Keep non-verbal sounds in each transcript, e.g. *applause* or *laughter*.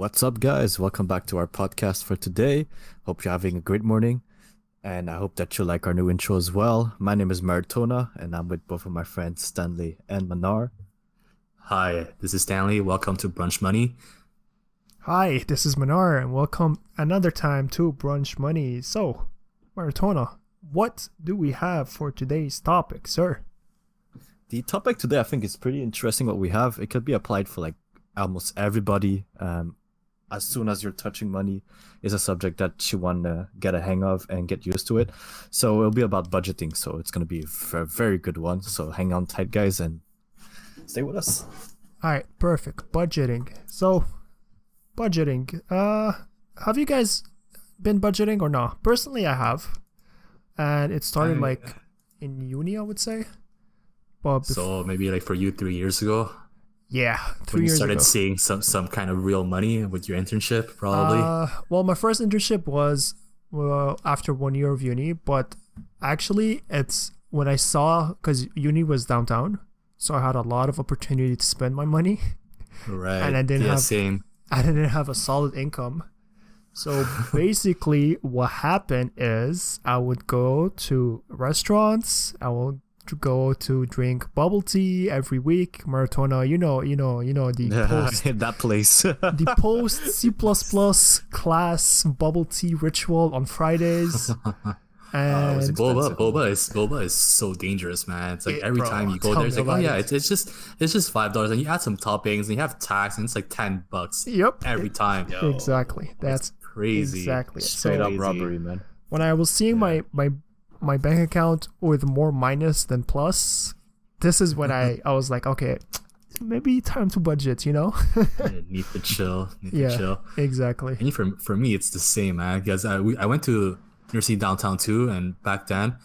What's up, guys? Welcome back to our podcast for today. Hope you're having a great morning, and I hope that you like our new intro as well. My name is Maratona, and I'm with both of my friends Stanley and Manar. Hi, this is Stanley. Welcome to Brunch Money. Hi, this is Manar, and welcome another time to Brunch Money. So, Maratona, what do we have for today's topic, sir? The topic today, I think, is pretty interesting. What we have, it could be applied for like almost everybody. Um, as soon as you're touching money, is a subject that you want to get a hang of and get used to it. So it'll be about budgeting. So it's going to be a very good one. So hang on tight, guys, and stay with us. All right, perfect. Budgeting. So, budgeting. Uh, have you guys been budgeting or not? Personally, I have, and it started I- like in uni, I would say. But bef- So maybe like for you three years ago, yeah, three when you years started ago. seeing some some kind of real money with your internship, probably. Uh, well, my first internship was well after one year of uni, but actually, it's when I saw because uni was downtown, so I had a lot of opportunity to spend my money. right. and I didn't yeah, have- same. *laughs* I didn't have a solid income. So *laughs* basically, what happened is I would go to restaurants. I will to go to drink bubble tea every week. Maratona, you know, you know, you know the *laughs* post that place. *laughs* the post C class bubble tea ritual on Fridays. *laughs* Uh, and was it Boba, boba is boba is so dangerous, man. It's like It- every bro, time you go there, it's like, oh yeah, it. it's, it's just it's just five dollars, and you add some toppings, and you have tax, and it's like ten bucks yep, every time. exactly. That's Crazy. exactly it. Straight So- up Crazy. robbery, man. when I was seeing my my my bank account with more minus than plus, this is when I mm-hmm. I was like, okay, maybe time to budget, you know? Need to chill. Need Yeah. to chill. exactly. And for for me, it's the same, man. Because I we, I went to University downtown too, and back then,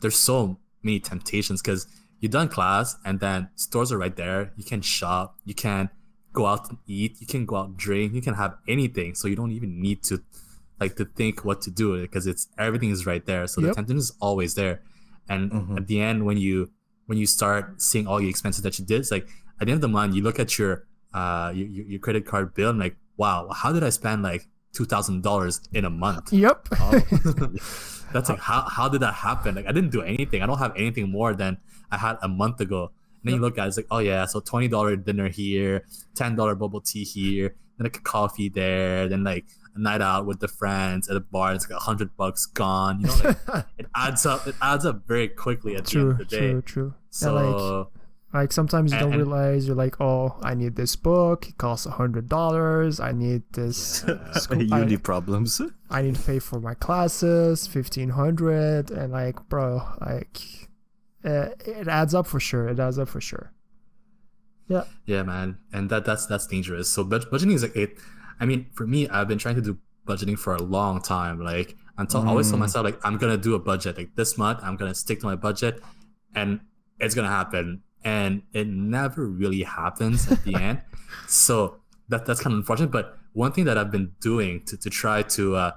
there's so many temptations. Because you're done class, and then stores are right there. You can shop. You can go out and eat. You can go out and drink. You can have anything. So you don't even need to like to think what to do because it's everything is right there. So the Yep. temptation is always there. And Mhm. at the end, when you when you start seeing all the expenses that you did, it's like at the end of the month, you look at your uh your, your your credit card bill and like, wow, how did I spend like two thousand dollars in a month? Yep. Oh. *laughs* That's like *laughs* how how did that happen? Like I didn't do anything. I don't have anything more than I had a month ago. And then you look at it, it's like, oh yeah, so twenty dollar dinner here, ten dollar bubble tea here, then like a coffee there, then like a night out with the friends at a bar, it's like a hundred bucks gone. You know, like *laughs* it adds up. It adds up very quickly at the end of the day. true, true. So like like sometimes you don't realize you're like, oh, I need this book. It costs a hundred dollars. I need this. *laughs* school- *laughs* Uni I, problems. I need to pay for my classes, fifteen hundred, and like, bro, like, uh, it adds up for sure. It adds up for sure. Yeah. Yeah, man, and that that's that's dangerous. So bud- budgeting is like it. I mean, for me, I've been trying to do budgeting for a long time. Like until I always tell Mm. myself like I'm gonna do a budget. Like this month, I'm gonna stick to my budget, and it's gonna happen. And it never really happens at the end. *laughs* So that that's kind of unfortunate. But one thing that I've been doing to, to try to uh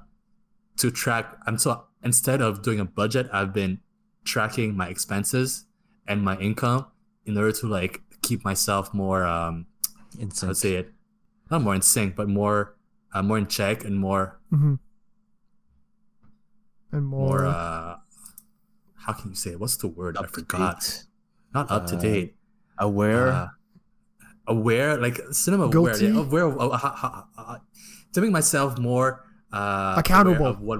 to track, I'm so instead of doing a budget, I've been tracking my expenses and my income in order to like keep myself more um Insane. let's say it not more in sync but more uh, more in check and more Mm-hmm. And more. more uh how can you say it? what's the word i Up to forgot date. not up to Uh, date Aware. uh, aware like cinema aware yeah, aware of, uh, ha- ha- ha- to make myself more uh Accountable. of what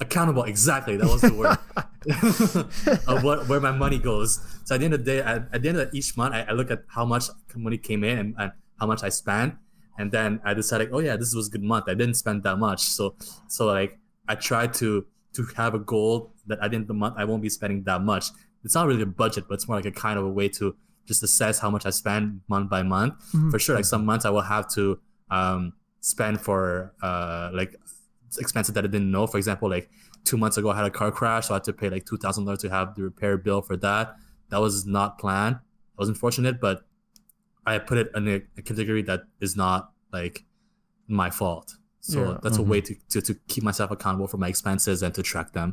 accountable exactly that was the word *laughs* *laughs* of what where my money goes so at the end of the day at, at the end of each month I, I look at how much money came in and, and how much i spent and then i decided oh yeah this was a good month. I didn't spend that much. So so like i try to to have a goal that at the end of the month i won't be spending that much. It's not really a budget but it's more like a kind of a way to just assess how much i spend month by month. Mhm. for sure like some months i will have to um spend for uh like expenses that i didn't know. For example like two months ago i had a car crash so i had to pay like $2000 to have the repair bill for that. That was not planned. It was unfortunate but i put it in a, a category that is not like my fault so Yeah. that's Mhm. a way to, to to keep myself accountable for my expenses and to track them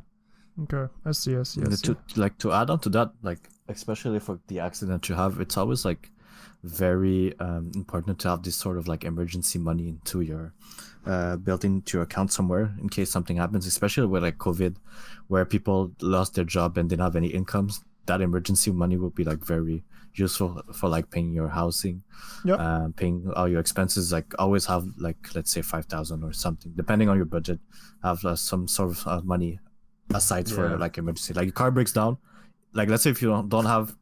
Okay, I see. I see. I Yeah, see. to like to add on to that, like especially for the accident you have, it's always like very um, important to have this sort of like emergency money into your uh, built into your account somewhere in case something happens, especially with like COVID, where people lost their job and didn't have any incomes. That emergency money will be like very useful for like paying your housing, Yeah. uh, paying all your expenses. Like always have like let's say five thousand or something, depending on your budget. Have uh, some sort of uh, money aside for Yeah. like emergency. Like your car breaks down, like let's say if you don't, don't have,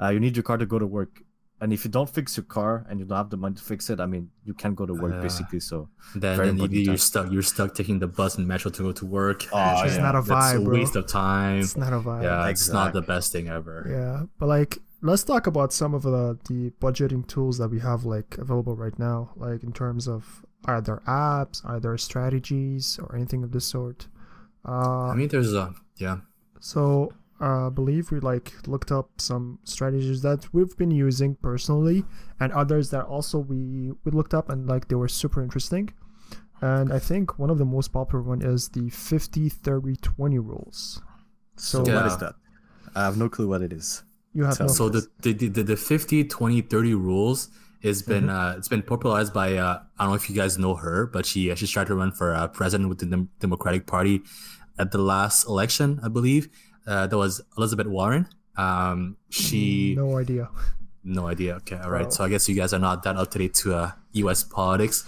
uh, you need your car to go to work. And if you don't fix your car and you don't have the money to fix it, I mean, you can't go to work Uh, basically. So Then, then you, you're time. stuck. You're stuck taking the bus and metro to go to work. Oh, It's yeah. not a That's vibe, a bro. waste of time. It's not a vibe. Yeah, it's not the best thing ever. Yeah, but like let's talk about some of the the budgeting tools that we have like available right now, like in terms of are there apps, are there strategies or anything of this sort. Uh, I mean, there's a yeah. so uh, I believe we like looked up some strategies that we've been using personally, and others that also we we looked up and like they were super interesting. And I think one of the most popular one is the 50 30 20 rules. So So what Yeah. is that? I have no clue what it is. You have So- So the the, the the 50 20 30 rules has been Mm-hmm. uh it's been popularized by uh I don't know if you guys know her, but she uh, she's tried to run for uh, president with the Dem- Democratic Party at the last election, I believe. Uh, that was Elizabeth Warren. Um, she no idea. No idea. Okay, all right. Wow. So I guess you guys are not that up to date to uh, U.S. politics.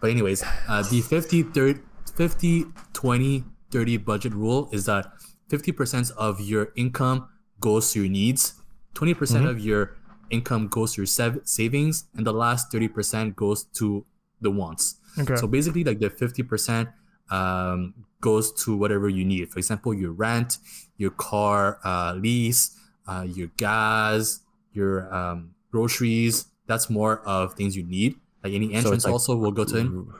But anyways, uh, the 50, 30, 50, 20, 30 budget rule is that 50% of your income goes to your needs, 20% Mm-hmm. of your income goes to your sav- savings, and the last 30% goes to the wants. Okay. So basically, like the 50% um, goes to whatever you need. For example, your rent, your car uh, lease, uh, your gas, your um, groceries. That's more of things you need. Like any entrance like- also will go to.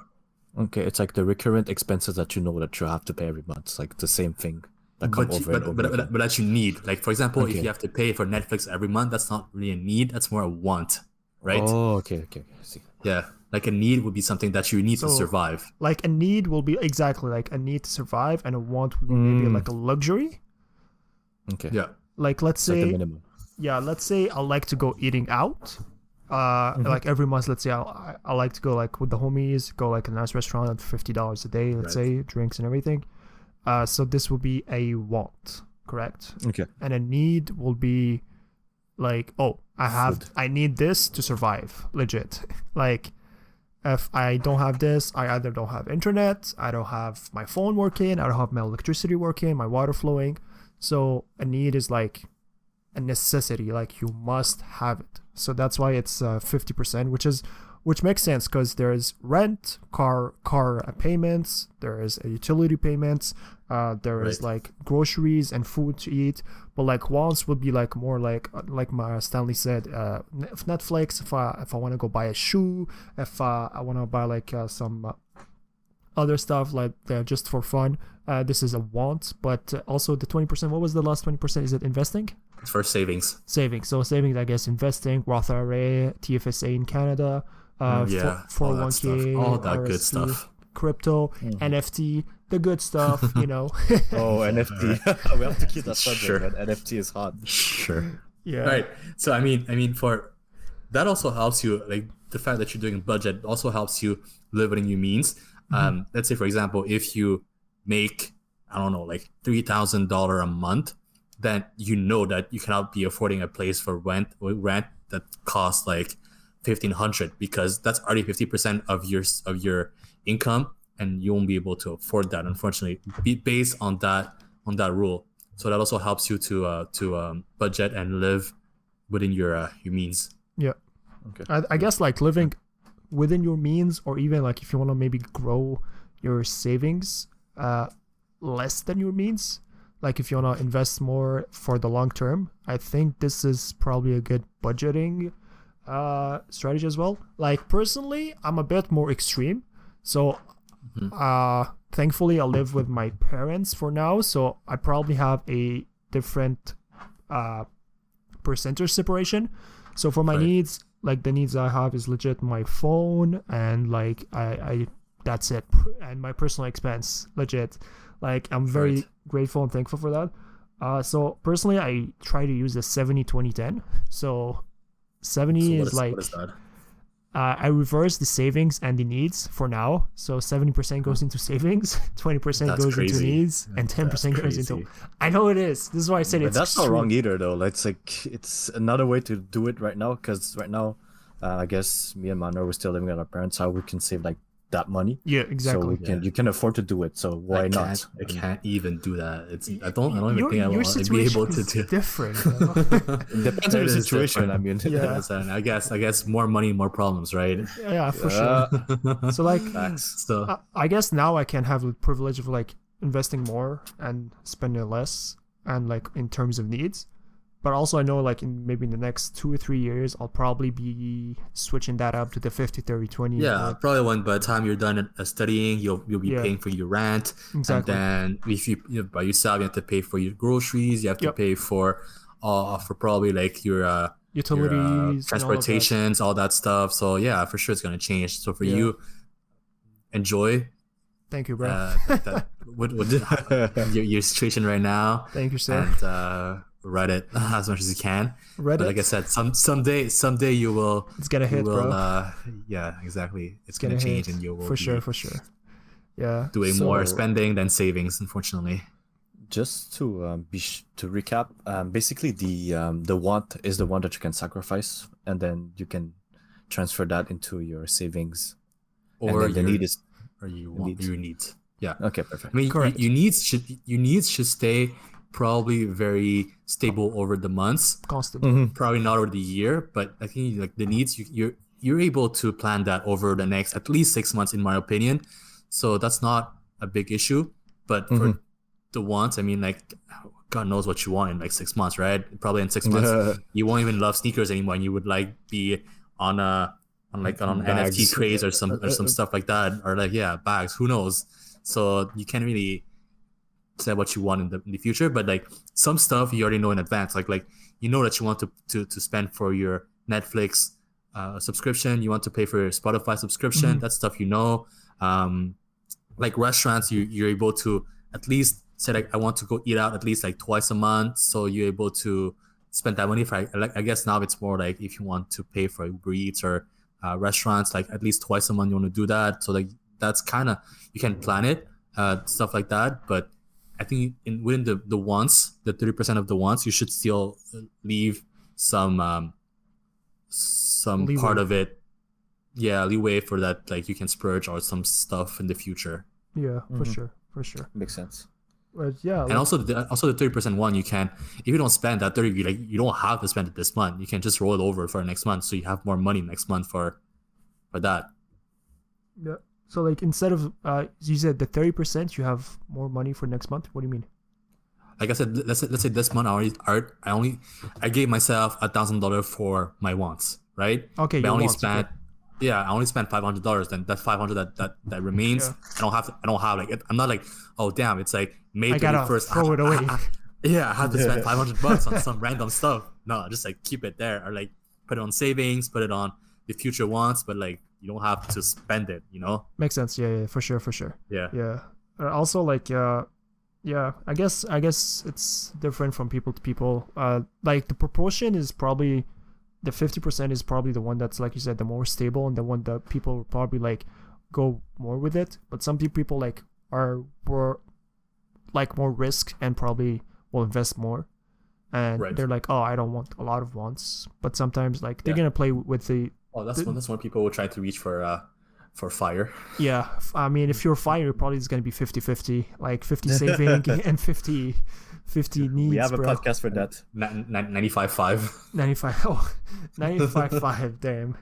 Okay, it's like the recurrent expenses that you know that you have to pay every month. It's like the same thing that come But, you- over but, over. but, but, but that you need. Like for example, if you have to pay for Netflix every month, that's not really a need. That's more a want, right? Oh, okay, okay, okay. See. Yeah. Like a need would be something that you need to survive. like a need will be exactly like a need to survive and a want will be maybe Mm. like a luxury Okay. Yeah. like let's It's like the say minimum. yeah let's say i like to go eating out uh like every month let's say I, I I like to go like with the homies go like a nice restaurant at $50 a day let's Right. say drinks and everything uh so this will be a want correct Okay. and a need will be like oh i have Food. i need this to survive legit *laughs* like if i don't have this i either don't have internet i don't have my phone working i don't have my electricity working my water flowing so a need is like a necessity like you must have it so that's why it's uh, 50% which is which makes sense because there's rent car car payments there is a utility payments uh, there is Right. like groceries and food to eat but like wants would be like more like like my stanley said uh netflix if i if i want to go buy a shoe if uh, i want to buy like uh, some uh, other stuff like uh, just for fun uh, this is a want but uh, also the 20% what was the last 20% is it investing It's for savings. savings. So savings, I guess, investing, Roth IRA, TFSA in Canada, uh, Mm, yeah, four all hundred one that stuff. All that good stuff. crypto, NFT, the good stuff. *laughs* You know. Oh, NFT. *laughs* *laughs* we have to keep that subject. Sure. man. NFT is hot. Sure. yeah. Right. So I mean, I mean, for that also helps you. Like the fact that you're doing a budget also helps you live within your means. Um, let's say, for example, if you make I don't know, like three thousand dollar a month, then you know that you cannot be affording a place for rent or rent that costs like fifteen hundred because that's already fifty percent of your of your income, and you won't be able to afford that, unfortunately, be based on that on that rule. So that also helps you to uh, to um, budget and live within your uh, your means. Yeah. Okay. I, I guess like living within your means, or even like if you want to maybe grow your savings, uh, less than your means. Like if you want to invest more for the long term, I think this is probably a good budgeting uh, strategy as well. Like personally, I'm a bit more extreme. So uh, thankfully, I live with my parents for now. So I probably have a different uh, percentage separation. So for my Right. needs, like the needs I have is legit my phone and like I, I that's it. And my personal expense, legit. Like I'm very Right. grateful and thankful for that. Uh, so personally, I try to use the 70 20 10. So 70 So is is- like what is that? uh, I reverse the savings and the needs for now. So 70% goes into savings, *laughs* 20% That's goes into needs, and 10% That's goes into. I know it is. This is why I said But it's. that's not wrong either, though. It's like it's another way to do it right now. Because right now, uh, I guess me and Mano we're still living at our parents' house. We can save like that money, Yeah, exactly. so we can you can afford to do it. So why I not? I can't even do that. It's I don't I don't even your, think I your will be able to do. different. *laughs* It depends on It the is situation. I mean, Yeah. Yes, and I guess I guess more money, more problems, right? yeah, for sure. Uh, So like. So I, I guess now I can have the privilege of like investing more and spending less, and like in terms of needs. But also, I know like in maybe in the next two or three years, I'll probably be switching that up to the 50, 30, 20. yeah, or- probably when by the time you're done uh, studying, you'll you'll be Yeah. paying for your rent, exactly. and then if you, you know, by yourself, you have to pay for your groceries. You have to Yep. pay for uh for probably like your uh your, Utilities, uh, and all that. transportations, all that stuff. So yeah, for sure it's gonna change. So for Yeah. you, enjoy Thank you, bro. uh, that, that, with, with *laughs* your, your situation right now, Thank you, sir. and uh, write it *laughs* as much as you can. Reddit, But like I said, some someday someday you will it's gonna you hit, will bro. uh yeah exactly it's gonna, gonna change hit, and you will for be sure, for sure. Yeah. doing more spending than savings unfortunately just to um, be sh- to recap, um, basically the um, the want is the one that you can sacrifice, and then you can transfer that into your savings. and or then the your, need is or you want needs. your needs yeah okay, Perfect. I perfect. mean Correct. your needs should your needs should stay probably very stable over the months Constant. Mhm. probably not over the year but I think like the needs you, you're you're able to plan that over the next at least six months in my opinion so that's not a big issue but for Mhm. the wants I mean like God knows what you want in like six months right probably in six months *laughs* you won't even love sneakers anymore and you would like be on a on like on an Bags. NFT craze or some or *laughs* some stuff like that or like yeah bags who knows so you can't really say what you want in the, in the future but like some stuff you already know in advance. Like like you know that you want to to, to spend for your Netflix uh, subscription. You want to pay for your Spotify subscription. Mhm. that stuff you know. Um like restaurants you you're able to at least say like I want to go eat out at least like twice a month. So you're able to spend that money for like I guess now it's more like if you want to pay for Uber Eats or uh, restaurants like at least twice a month you want to do that. So like that's kind of you can plan it uh, stuff like that. But I think in within the the wants the 30% of the wants you should still leave some um some Leeway. part of it yeah leeway for that like you can splurge or some stuff in the future Yeah, for Mhm. sure, for sure. Makes sense. But yeah, and like- also the also the 30% one you can if you don't spend that 30 you like you don't have to spend it this month you can just roll it over for next month so you have more money next month for for that Yeah. So like instead of uh you said the thirty percent you have more money for next month. What do you mean? like I said let's say, let's say this month I already art I only I gave myself a thousand dollar for my wants right Okay, but I only wants, okay. spent yeah I only spent five hundred dollars then that five hundred that, that that remains Yeah. I don't have to, I don't have like I'm not like oh damn it's like May I gotta 31st throw it away. yeah, I have to spend *laughs* 500 bucks on some random stuff. No, just like keep it there or like put it on savings, put it on the future wants, but like you don't have to spend it, you know? Makes sense. Yeah, yeah, for sure, for sure. Yeah. Yeah. Uh, also, like, uh, yeah, I guess, I guess it's different from people to people. Uh, like the proportion is probably the fifty percent is probably the one that's like you said the more stable and the one that people will probably like go more with it. But some people like are more like more risk and probably will invest more. And Right. they're like, oh, I don't want a lot of wants. But sometimes like they're Yeah. gonna play with the Oh, that's when that's when people will try to reach for uh for fire. *laughs* Yeah, I mean, if you're fire, probably it's gonna be 50-50, like 50 *laughs* saving and 50, 50 needs, we have a bro. podcast for that. Ni- ni- 95.5. *laughs* 95, oh, 95, 5, damn.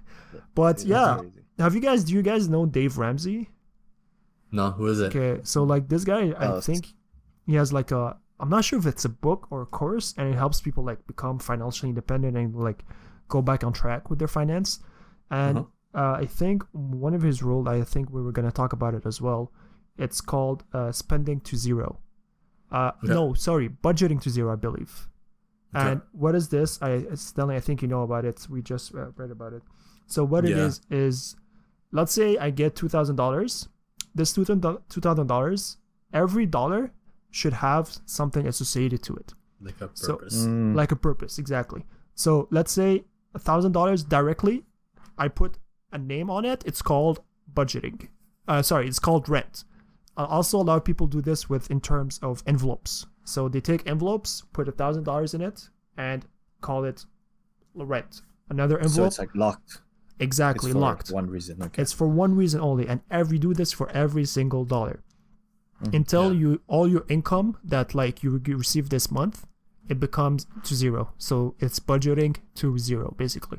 But yeah, have you guys, do you guys know Dave Ramsey? No, who is it? Okay, so like this guy, I Oh, think he has like a, I'm not sure if it's a book or a course, and it helps people like become financially independent and like go back on track with their finance. And Uh-huh. uh, I think one of his rule, I think we were gonna talk about it as well. It's called uh, spending to zero. Uh, Okay. No, sorry, budgeting to zero, I believe. Okay. And what is this? I Stanley, I think you know about it. We just uh, read about it. So what it Yeah. is is, let's say I get two thousand dollars. This two thousand dollars, every dollar should have something associated to it Like a So- purpose. Mm, like a purpose exactly so let's say a thousand dollars directly, I put a name on it. It's called budgeting. Uh, sorry, it's called rent. Uh, also, a lot of people do this with in terms of envelopes. So they take envelopes, put a thousand dollars in it, and call it rent. Another envelope. so it's like locked. exactly it's for locked. One reason. Okay. It's for one reason only, and every do this for every single dollar. Mhm. Until Yeah. you all your income that like you re- receive this month, it becomes to zero. So it's budgeting to zero basically.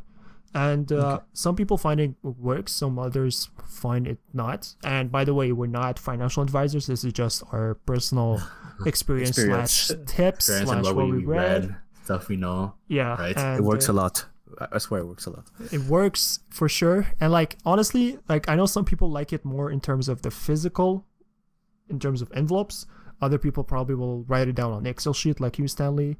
And uh, some people find it works, some others find it not. And by the way, we're not financial advisors. This is just our personal *laughs* experience, Experience. slash tips Experience slash what we read. stuff we know. Yeah, Right. It works uh, a lot. I- swear it works a lot. it works for sure and like honestly like i know some people like it more in terms of the physical in terms of envelopes other people probably will write it down on excel sheet like you stanley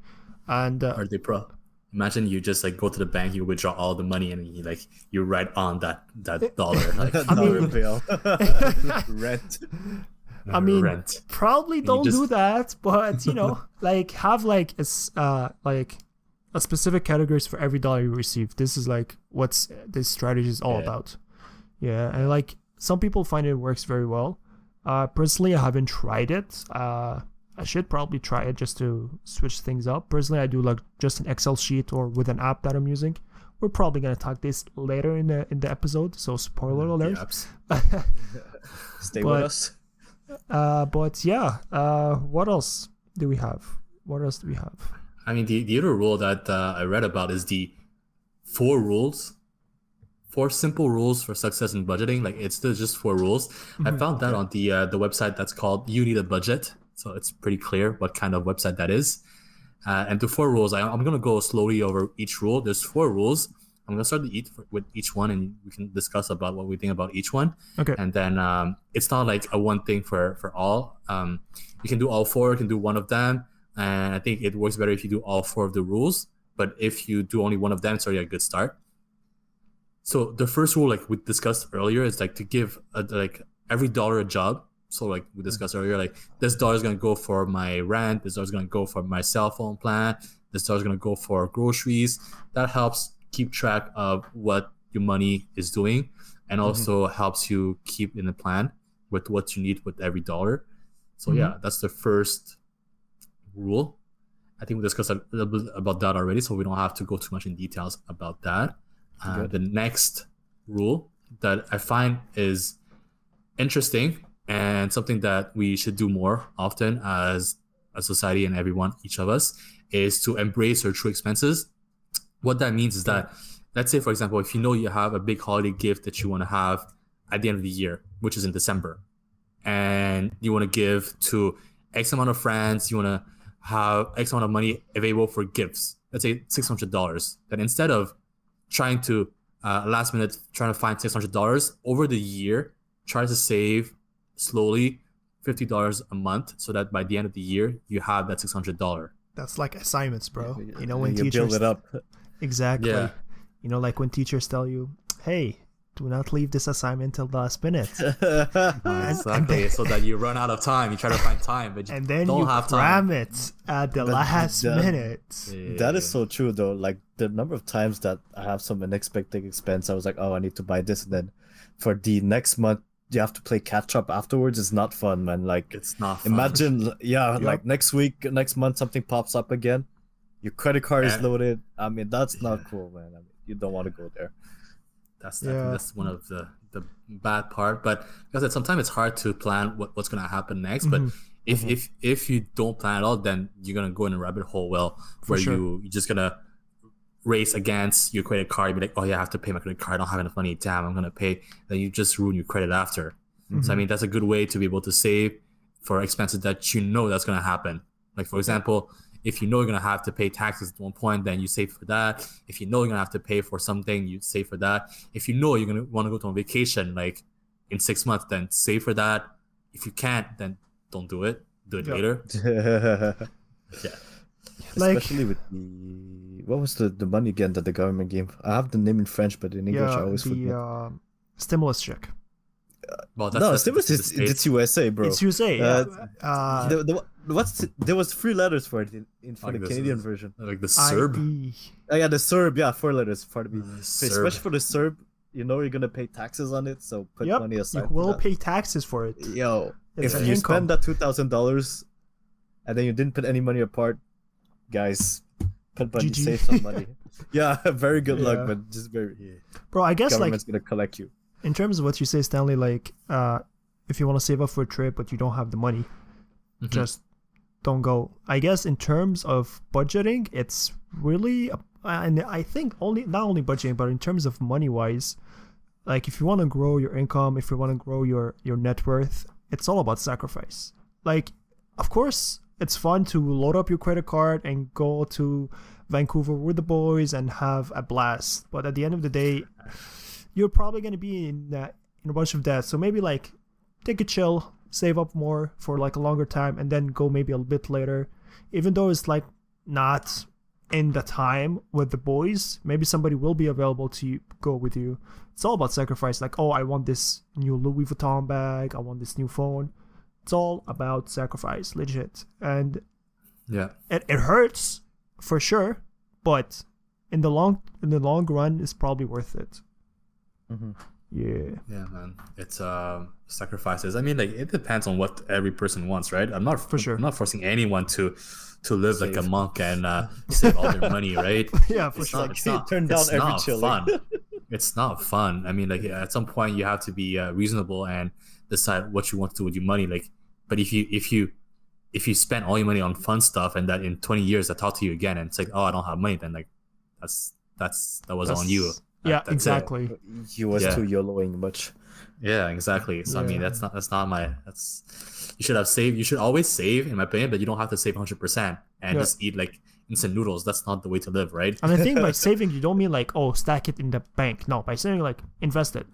and uh, Or they pro. Imagine you just like go to the bank, you withdraw all the money, and you like you write on that that dollar *laughs* like Dollar mean- *laughs* bill. *laughs* Rent. I mean, rent. probably don't just- do that but you know like have like a s- uh like a specific categories for every dollar you receive this is like what's this strategy is all Yeah. about yeah and like some people find it works very well uh personally i haven't tried it uh i should probably try it just to switch things up personally i do like just an excel sheet or with an app that i'm using we're probably going to talk this later in the in the episode so spoiler alert *laughs* *laughs* Stay But- with us. uh but yeah uh what else do we have what else do we have I mean, the, the other rule that uh, I read about is the four rules, four simple rules for success in budgeting. Like it's just four rules. I Mhm. found that on the uh, the website that's called You Need a Budget, so it's pretty clear what kind of website that is. Uh, and the four rules, I, I'm gonna go slowly over each rule. There's four rules. I'm gonna start to eat with each one, and we can discuss about what we think about each one. okay And then um, it's not like a one thing for for all. Um, you can do all four. You can do one of them, and I think it works better if you do all four of the rules. But if you do only one of them, it's already a good start. So the first rule, like we discussed earlier, is like to give a, like every dollar a job. So like we mm. discussed earlier, like this dollar is gonna go for my rent. This dollar is gonna go for my cell phone plan. This dollar is gonna go for groceries. That helps keep track of what your money is doing, and mm-hmm. also helps you keep in the plan with what you need with every dollar. So mm-hmm. yeah, that's the first rule. I think we discussed a little bit about that already, so we don't have to go too much in details about that. Uh, the next rule that I find is interesting and something that we should do more often as a society and everyone, each of us, is to embrace our true expenses. What that means is that, let's say, for example, if you know you have a big holiday gift that you want to have at the end of the year, which is in December, and you want to give to X amount of friends, you want to have X amount of money available for gifts, let's say $600, then instead of trying to uh, last minute trying to find $600 over the year, try to save slowly $50 a month so that by the end of the year, you have that $600. That's like assignments, bro. You- You know when you teachers build it up. exactly. Yeah. You know, like when teachers tell you, "Hey, do not leave this assignment till the last minute," *laughs* Exactly. so that you run out of time. You try to find time, but you *laughs* and then don't you have time. cram it at the But last that- minute. That is so true though. Like the number of times that I have some unexpected expense, I was like, oh, I need to buy this, and then for the next month you have to play catch up afterwards. It's not fun, man. Like It's not fun. imagine, yeah, *laughs* Yup. like next week, next month, something pops up again. Your credit card is loaded. I mean, that's not cool, man. I mean, you don't want to go there. That's I Yeah. that's one of the the bad part. But because I said, sometimes it's hard to plan what, what's gonna happen next. But Mhm. if if if you don't plan at all, then you're gonna go in a rabbit hole. Well, where sure. you you're just gonna race against your credit card. You're like, oh yeah, I have to pay my credit card. I don't have enough money. Damn, I'm gonna pay. Then you just ruin your credit after. So I mm-hmm. mean, that's a good way to be able to save for expenses that you know that's gonna happen. Like for example, if you know you're gonna have to pay taxes at one point, then you save for that. If you know you're gonna have to pay for something, you save for that. If you know you're gonna want to go to a vacation like in six months, then save for that. If you can't, then don't do it. Do it Yeah. later. *laughs* Yeah. Like- Especially with the what was the the money again that the government gave? I have the name in French, but in English I always the forget. um stimulus check. Well, that's, no, that's stimulus is States. it's USA, bro. It's USA. Uh, yeah. Uh, the, the, what's the- there was three letters for it in, in for Like the Canadian is- version. Like the CERB. ID. Oh yeah, the CERB. Yeah, four letters. Pardon me. Uh, So Especially for the CERB, you know you're gonna pay taxes on it, so put Yep, money aside. You will that. pay taxes for it. Yo, It's if you income. spend that two thousand dollars, and then you didn't put any money apart, guys, put money, GG. save some money. *laughs* yeah, *laughs* very good Yeah. luck, but just very Bro, I guess like government's gonna collect you. in terms of what you say, Stanley, like uh, if you want to save up for a trip but you don't have the money, Mhm. just don't go. I guess in terms of budgeting, it's really, and I think only not only budgeting, but in terms of money wise, like if you want to grow your income, if you want to grow your your net worth, it's all about sacrifice. Like, of course, it's fun to load up your credit card and go to Vancouver with the boys and have a blast, but at the end of the day, you're probably going to be in uh, in a bunch of debt. So maybe like take a chill, save up more for like a longer time, and then go maybe a bit later. Even though it's like not in the time with the boys, maybe somebody will be available to go with you. It's all about sacrifice. Like, oh, I want this new Louis Vuitton bag. I want this new phone. It's all about sacrifice, legit. And Yeah. it, it hurts for sure, but in the long in the long run, it's probably worth it. Mhm. Yeah. Yeah, man. It's um sacrifices. I mean, like it depends on what every person wants, right? I'm not For sure. I'm not forcing anyone to to live like a monk and uh, *laughs* save all their money, right? *laughs* Yeah, for It's sure. not, it's not, Turn down it's every not chili. fun. *laughs* It's not fun. I mean, like at some point you have to be uh, reasonable and decide what you want to do with your money. Like, but if you if you if you spend all your money on fun stuff and that in 20 years I talk to you again and it's like, oh, I don't have money, then like that's that's that was on you. That's- That- Yeah, that's it. exactly. He was Yeah. too YOLOing much. Yeah, exactly. So I mean, that's not that's not my that's you should have saved. You should always save, in my opinion, but you don't have to save hundred percent and Yeah. just eat like instant noodles. That's not the way to live, right? And I think by *laughs* saving, you don't mean like, oh, stack it in the bank. No, by saving, like, invest it.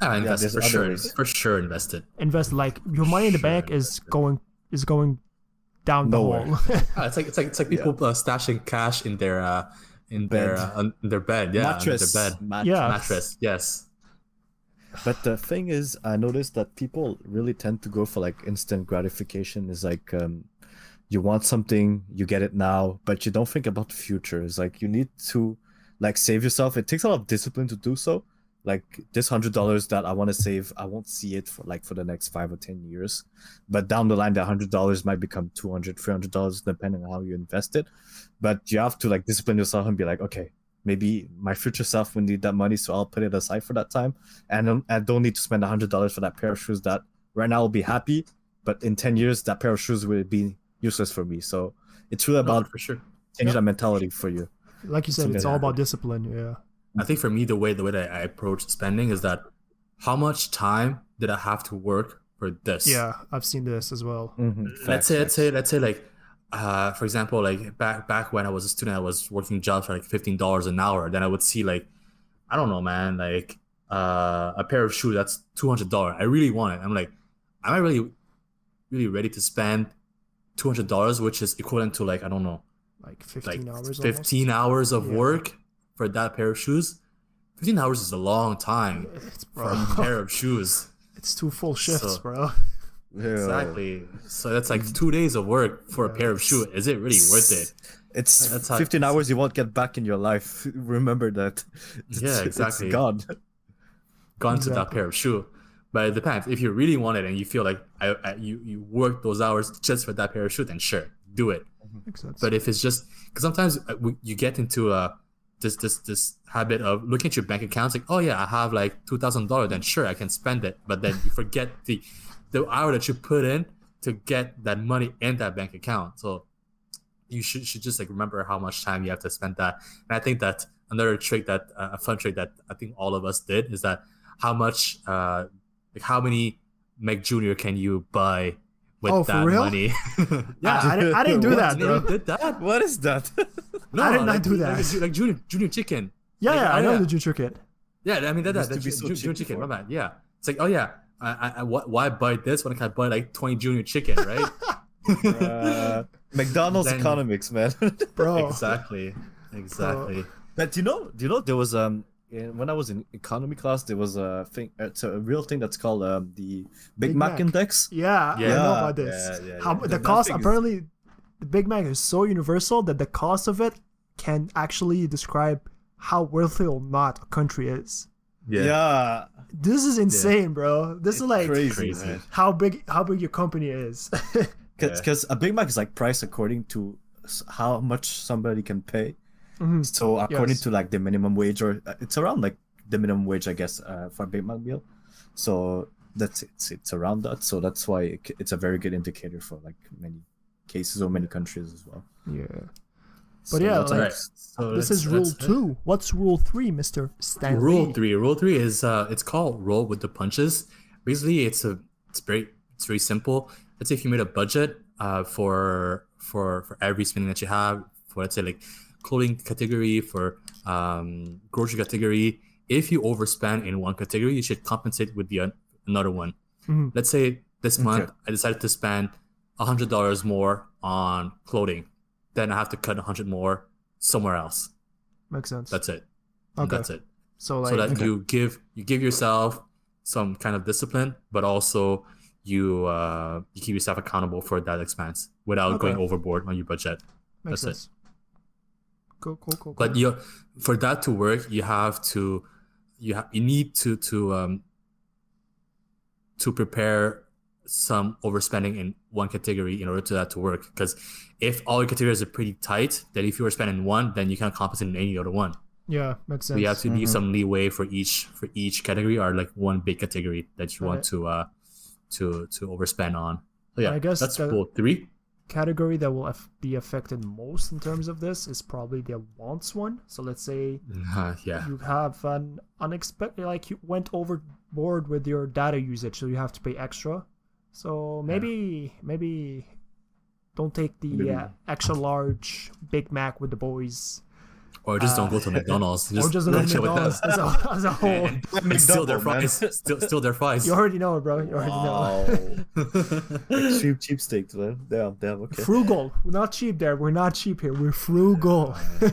Ah, invest there's for sure, ways. for sure, invest it. Invest like your money in the bank is going is going down Nowhere. the hole. *laughs* Ah, it's like it's like it's like people uh, stashing cash in their uh, in their uh, in their bed, yeah, mattress. their bed, mattress. Yeah. mattress. Yes. But the thing is, I noticed that people really tend to go for like instant gratification. Is like um, you want something, you get it now, but you don't think about the future. It's like you need to like save yourself. It takes a lot of discipline to do so. Like this hundred dollars that I want to save, I won't see it for like for the next five or ten years. But down the line, that hundred dollars might become 200 300 dollars depending on how you invest it. But you have to like discipline yourself and be like, okay, maybe my future self will need that money, so I'll put it aside for that time and don't- I don't need to spend a hundred dollars for that pair of shoes that right now will be happy, but in ten years that pair of shoes will be useless for me. So it's really No, about for sure. changing that mentality for you. like you said, it's all about discipline. Yeah. I think for me, the way the way that I approach spending is that how much time did I have to work for this? Yeah, I've seen this as well. let's say let's say let's say like uh for example like back back when i was a student i was working jobs for like $15 an hour then i would see like i don't know man like uh a pair of shoes that's $200 i really want it i'm like am i really really ready to spend $200 which is equivalent to like i don't know Like like 15 hours. 15 hours of Yeah. work for that pair of shoes 15 hours is a long time It's, for a pair of shoes *laughs* it's two full shifts, So- bro. *laughs* exactly so that's like two days of work for a pair of shoes is it really worth it It's That's how- 15 hours you won't get back in your life. *laughs* Remember that. It's, Yeah, exactly. It's gone. gone to that pair of shoe. But it depends. If you really want it and you feel like I, I, you you work those hours just for that pair of shoe, then sure, do it. Makes sense. But if it's just because sometimes uh, you get into a this this this habit of looking at your bank accounts like oh yeah I have like two thousand dollars then sure I can spend it. But then you forget the the hour that you put in to get that money in that bank account. So you should should just like remember how much time you have to spend that. And I think that another trick that uh, a fun trick that I think all of us did is that how much uh like how many Mac Junior can you buy with Oh, that money? *laughs* Yeah, I, didn't- I didn't do that, bro. did that. What is that? *laughs* no, I did not like, do that. Like, like junior, junior chicken. Yeah, Like, yeah, I oh, know yeah. the Junior Kit. Yeah, I mean that, that, that ju- so ju- cheap junior chicken. My bad. Yeah, it's like oh yeah, I, I, I why, why buy this when I can buy like twenty junior chicken, right? *laughs* Uh, McDonald's Then- economics, man. *laughs* Bro. exactly, exactly. but do you know, do you know there was um in, when I was in economy class, there was a thing. It's a real thing that's called um, the Big, Big Mac, Mac. Index. Yeah, I know about this. Yeah, yeah, How yeah. the That- that cost thing is- apparently the Big Mac is so universal that the cost of it can actually describe how wealthy or not a country is. Yeah, This is insane, bro. This is like crazy, crazy. how big how big your company is. *laughs* Because a Big Mac is like priced according to how much somebody can pay. Mhm. So according Yes. to like the minimum wage, or uh, it's around like the minimum wage, I guess, uh, for a Big Mac meal. So that's it's it's around that. So that's why it, it's a very good indicator for like many cases or many countries as well. Yeah. So yeah, like- Alright. So This is rule that's it. two. What's rule three, Mister Stanley? Rule three. Rule three is uh, it's called roll with the punches. Basically, it's a it's very it's very simple. Let's say if you made a budget uh, for for for every spending that you have for let's say like clothing category for um, grocery category. If you overspend in one category, you should compensate with the un- another one. Mhm. Let's say this Okay. month I decided to spend hundred dollars more on clothing, then I have to cut a hundred more somewhere else. Makes sense. That's it. okay. That's it So like so that okay. you give you give yourself some kind of discipline, but also you uh, you keep yourself accountable for that expense without Okay. going overboard on your budget. makes that's it. sense. Cool, cool, cool. But cool. you for that to work, you have to you have you need to to um to prepare some overspending in one category in order to that to work. Because if all your categories are pretty tight, then if you were spending one, then you can't compensate in any other one. yeah, makes sense. So you have to leave Mhm. some leeway for each for each category or like one big category that you Got want it. to uh to to overspend on. So yeah, I guess that's the- rule three. category that will af- be affected most in terms of this is probably the wants one. So let's say Uh, *laughs* yeah, you have an unexpected, like you went overboard with your data usage, so you have to pay extra. So maybe maybe don't take the uh, extra large Big Mac with the boys, or just don't uh, go to McDonald's. *laughs* or just go to chill with them. McDonald's as a, as a *laughs* whole. And, and steal their fries. Steal, steal their fries. You already know, bro. You already know. Extreme *laughs* cheap cheap steaks, man. Damn, damn. Okay. Frugal. We're not cheap there. We're not cheap here. We're frugal. All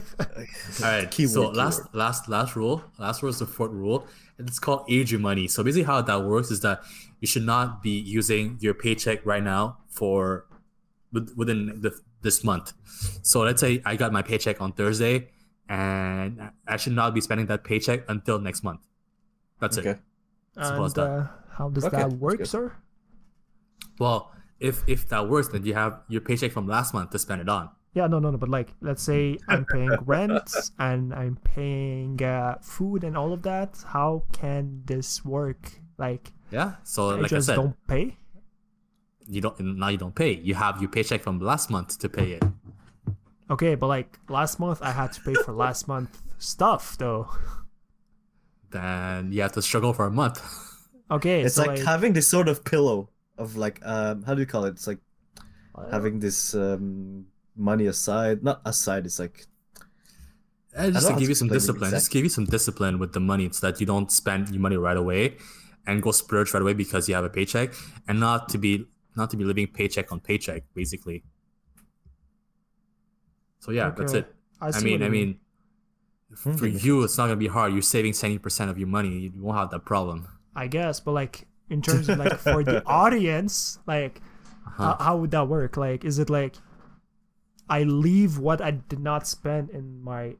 right. Keyword, so keyword. last last last rule. Last rule is the fourth rule. And it's called age your money. So basically, how that works is that you should not be using your paycheck right now for within the, this month. So let's say I got my paycheck on Thursday, and I should not be spending that paycheck until next month. That's it. Okay. and that. uh, how does Okay, that work, sir? Well, if if that works, then you have your paycheck from last month to spend it on. Yeah, no, no, no. But like, let's say I'm paying *laughs* rent and I'm paying uh, food and all of that. How can this work? Like, Yeah. So I like I said, don't pay. you don't now you don't pay. You have your paycheck from last month to pay it. Okay, but like last month I had to pay for last month stuff though. Then you have to struggle for a month. *laughs* Okay, It's so like, having this sort of pillow of like um how do you call it? It's like having this um money aside, not aside. It's like Uh, just to give you some explain it discipline, just give you some discipline with the money so that you don't spend your money right away and go splurge right away because you have a paycheck and not to be not to be living paycheck on paycheck basically. So yeah, that's it. I, I mean, I you mean, for Mhm. you, it's not gonna be hard. You're saving seventy percent of your money. You won't have that problem. I guess, but like in terms of like for the *laughs* audience, like Uh-huh. how, how would that work? Like, is it like I leave what I did not spend in my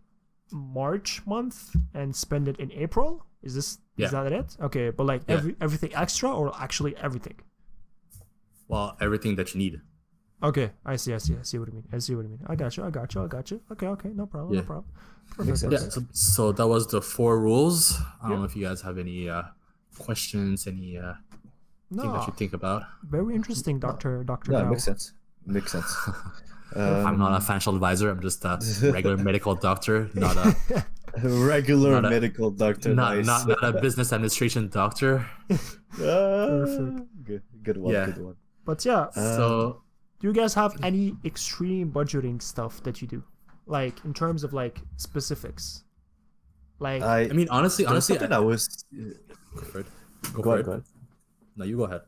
March month and spend it in April? Is this Yeah. is that it? Okay, but like Yeah. every everything extra or actually everything? Well, everything that you need. Okay, I see, I see, I see what you mean. I see what you mean. I got you, I got you, I got you. Okay, okay, no problem, no problem. Perfect. Yeah. So, so that was the four rules. I don't know if you guys have any uh, questions, any uh, thing that you think about. very interesting, Doctor Doctor. yeah, Now. makes sense. Makes sense. *laughs* I'm not a Um, financial advisor. I'm just a *laughs* regular medical doctor, not a *laughs* regular not a- medical doctor. not, nice. not not a business administration doctor. *laughs* Ah, Perfect. Good, good one. Yeah. Good one. But yeah, Uh, so do you guys have any extreme budgeting stuff that you do, like in terms of like specifics? Like, I, I mean, honestly, honestly, I, I was. go for. Go Go, ahead, go ahead. No, you go ahead.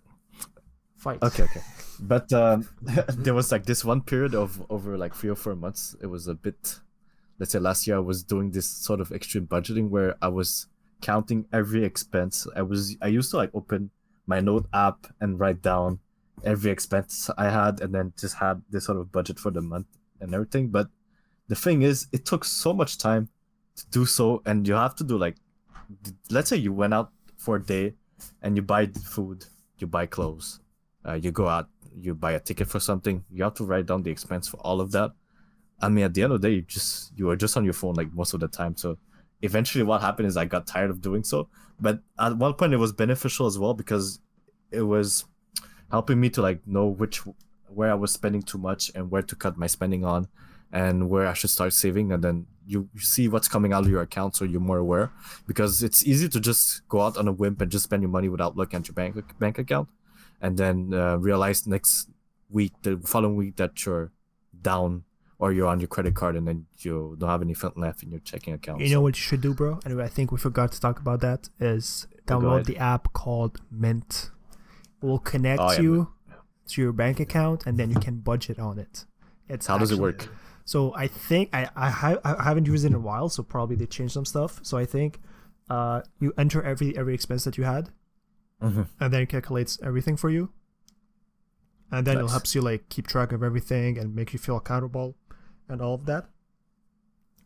Fight. Okay, okay. But um, *laughs* there was like this one period of over like three or four months. It was a bit let's say last year I was doing this sort of extreme budgeting where I was counting every expense. I was I used to like open my note app and write down every expense I had and then just had this sort of budget for the month and everything. But the thing is, it took so much time to do so, and you have to do like, let's say you went out for a day and you buy food, you buy clothes, uh, you go out, you buy a ticket for something, you have to write down the expense for all of that. I mean, at the end of the day, you just you are just on your phone like most of the time. So eventually, what happened is I got tired of doing so. But at one point, it was beneficial as well because it was helping me to like know which where I was spending too much and where to cut my spending on and where I should start saving and then you, you see what's coming out of your account so you're more aware because it's easy to just go out on a whim and just spend your money without looking at your bank bank account and then uh, realize next week the following week that you're down or you're on your credit card and then you don't have anything left in your checking account. You know what you should do, bro? Anyway, I think we forgot to talk about that. Is download the app called Mint. It will connect Oh, yeah, you to your bank account, and then you can budget on it. It's How does it work? So I think I I, I haven't used it in a while, so probably they changed some stuff. So I think uh you enter every every expense that you had, Mhm. and then it calculates everything for you, and then it helps you like keep track of everything and make you feel accountable, and all of that.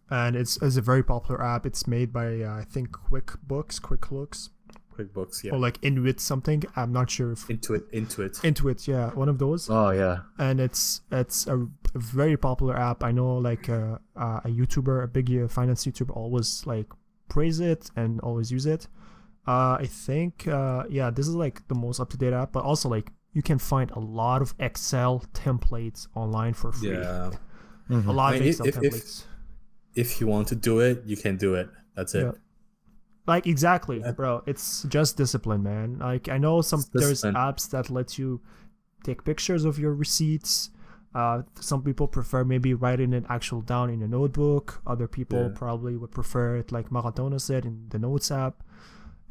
And it's, it's a very popular app. It's made by uh, I think QuickBooks, QuickLooks, QuickBooks, yeah. or like Inuit something. I'm not sure if Intuit, Intuit. Intuit, yeah, one of those Oh yeah. and it's it's a, a very popular app. I know like uh, uh, a YouTuber, a big uh, finance YouTuber, always like praise it and always use it. Uh, I think uh, yeah, this is like the most up to date app, but also like you can find a lot of Excel templates online for free. Yeah. A lot I of Excel if- if- templates. If you want to do it, you can do it. That's it. Yeah. Like exactly, Yeah. bro. It's just discipline, man. Like I know some there's apps that let you take pictures of your receipts. Uh, some people prefer maybe writing it actual down in a notebook. Other people Yeah. probably would prefer it like Maratona said in the notes app.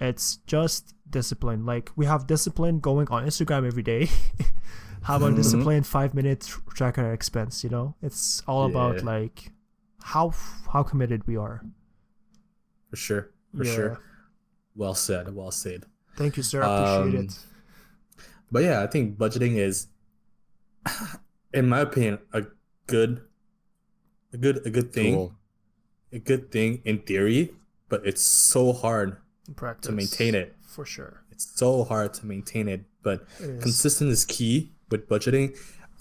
It's just discipline. Like we have discipline going on Instagram every day. *laughs* How about Mhm. discipline five minutes track our expense? You know, it's all about like how how committed we are. For sure. For Yeah. sure. Well said. Well said. Thank you, sir. I appreciate Um, it. But yeah, I think budgeting is, *laughs* in my opinion, a good, a good, a good thing. Cool. A good thing in theory, but it's so hard In practice, to maintain it. for sure. It's so hard to maintain it. But It is. consistent is key with budgeting,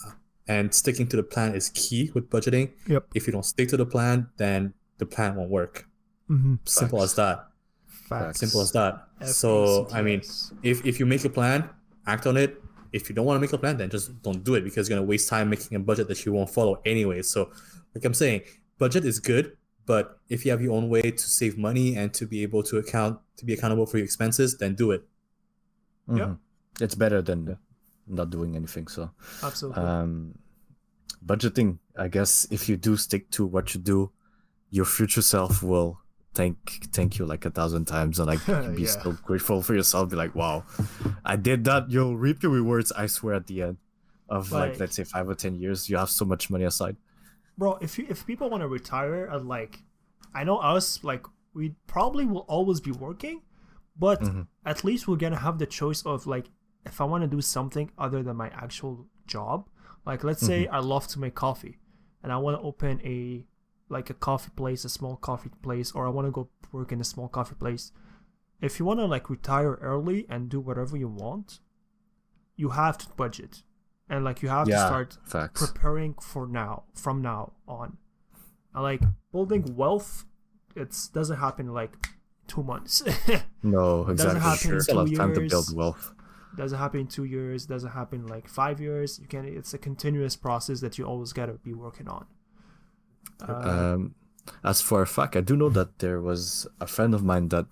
uh, and sticking to the plan is key with budgeting. Yep. If you don't stick to the plan, then the plan won't work. Mm-hmm. Simple as that. Facts. Simple as that. So I mean, if if you make a plan, act on it. If you don't want to make a plan, then just don't do it because you're gonna waste time making a budget that you won't follow anyway. So, like I'm saying, budget is good, but if you have your own way to save money and to be able to account to be accountable for your expenses, then do it. Yep. Mhm. It's better than not doing anything. So, absolutely. um, budgeting. I guess if you do stick to what you do, your future self will thank thank you like a thousand times and like *laughs* be Yeah. so grateful for yourself. Be like, wow, I did that. You'll reap your rewards. I swear. At the end of like, Like- let's say five or ten years, you have so much money aside. Bro, if you, if people want to retire at like, I know us like we probably will always be working, but Mhm. at least we're gonna have the choice of like if I want to do something other than my actual job. Like let's say I love to make coffee, and I want to open a like a coffee place, a small coffee place, or I want to go work in a small coffee place. If you want to like retire early and do whatever you want, you have to budget, and like you have to start facts. preparing for now from now on And, like building wealth it doesn't happen like two months *laughs* no, exactly. happen in a lot two of time to build wealth. doesn't happen in two years doesn't happen like five years you can it's a continuous process that you always gotta be working on uh, Um, as for a fact, I do know that there was a friend of mine that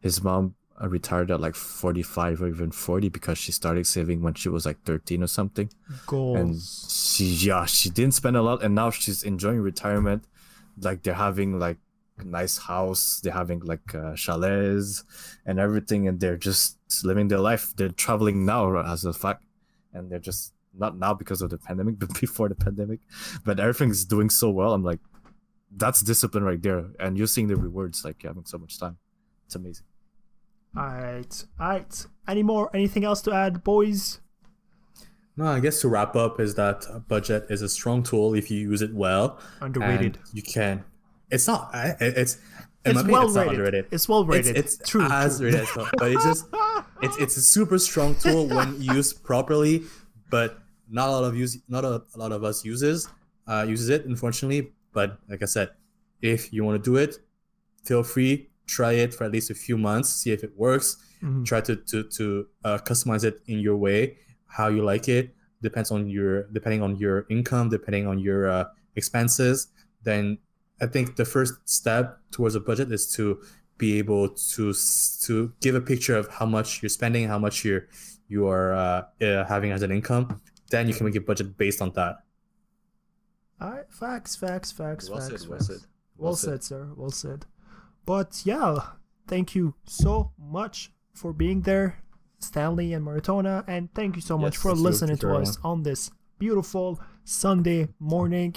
his mom retired at like 45 or even 40 because she started saving when she was like 13 or something. And she, yeah, she didn't spend a lot and now she's enjoying retirement. Like they're having like a nice house, they're having like uh, chalets and everything, and they're just living their life. They're traveling now as a fact, and they're just not now because of the pandemic, *laughs* but before the pandemic. But everything's doing so well. I'm like, that's discipline right there, and you're seeing the rewards like having so much time. It's amazing. Alright, alright. Any more? Anything else to add, boys? No, I guess to wrap up is that budget is a strong tool if you use it well. Underrated. You can. It's not. It's. It's well it's rated. underrated. It's well rated. It's, it's True, as true. rated well, but it's just *laughs* it's it's a super strong tool when used properly, but not a lot of use not a, a lot of us uses uh, uses it unfortunately. But like I said, if you want to do it, feel free try it for at least a few months, see if it works. Mhm. Try to to to uh, customize it in your way, how you like it. Depends on your depending on your income, depending on your uh, expenses. Then I think the first step towards a budget is to be able to to give a picture of how much you're spending, how much you're you are uh, uh, having as an income. Then you can make a budget based on that. Alright, facts, facts, facts, Well facts. said, well said. Well, Well said. said. sir. Well said. But yeah, thank you so much for being there, Stanley and Maratona, and thank you so much Yes, for listening to us on this beautiful Sunday morning.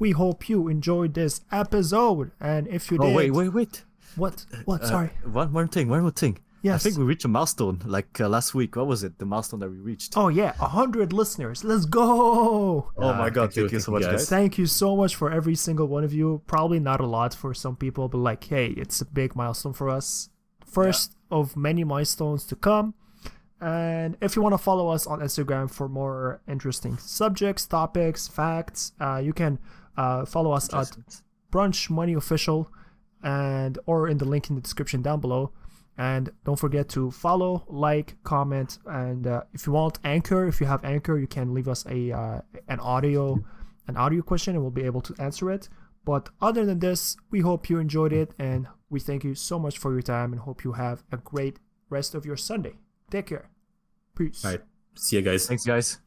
We hope you enjoyed this episode, and if you Oh did, wait, wait, wait. what? What? Uh, Sorry. One more thing. One more thing. I think we reached a milestone like uh, last week. What was it? The milestone that we reached. Oh yeah, a hundred listeners. Let's go! Oh my Ah, god! thank you, Thank you so much, you, guys. Thank you so much for every single one of you. Probably not a lot for some people, but like, hey, it's a big milestone for us. First of many milestones to come. And if you want to follow us on Instagram for more interesting subjects, topics, facts, uh, you can uh, follow us at Brunch Money Official, and or in the link in the description down below. And don't forget to follow, like, comment, and uh, if you want Anchor, if you have Anchor, you can leave us a uh, an audio an audio question, and we'll be able to answer it. But other than this, we hope you enjoyed it, and we thank you so much for your time, and hope you have a great rest of your Sunday. Take care. Peace. All right, see you guys. Thanks, guys.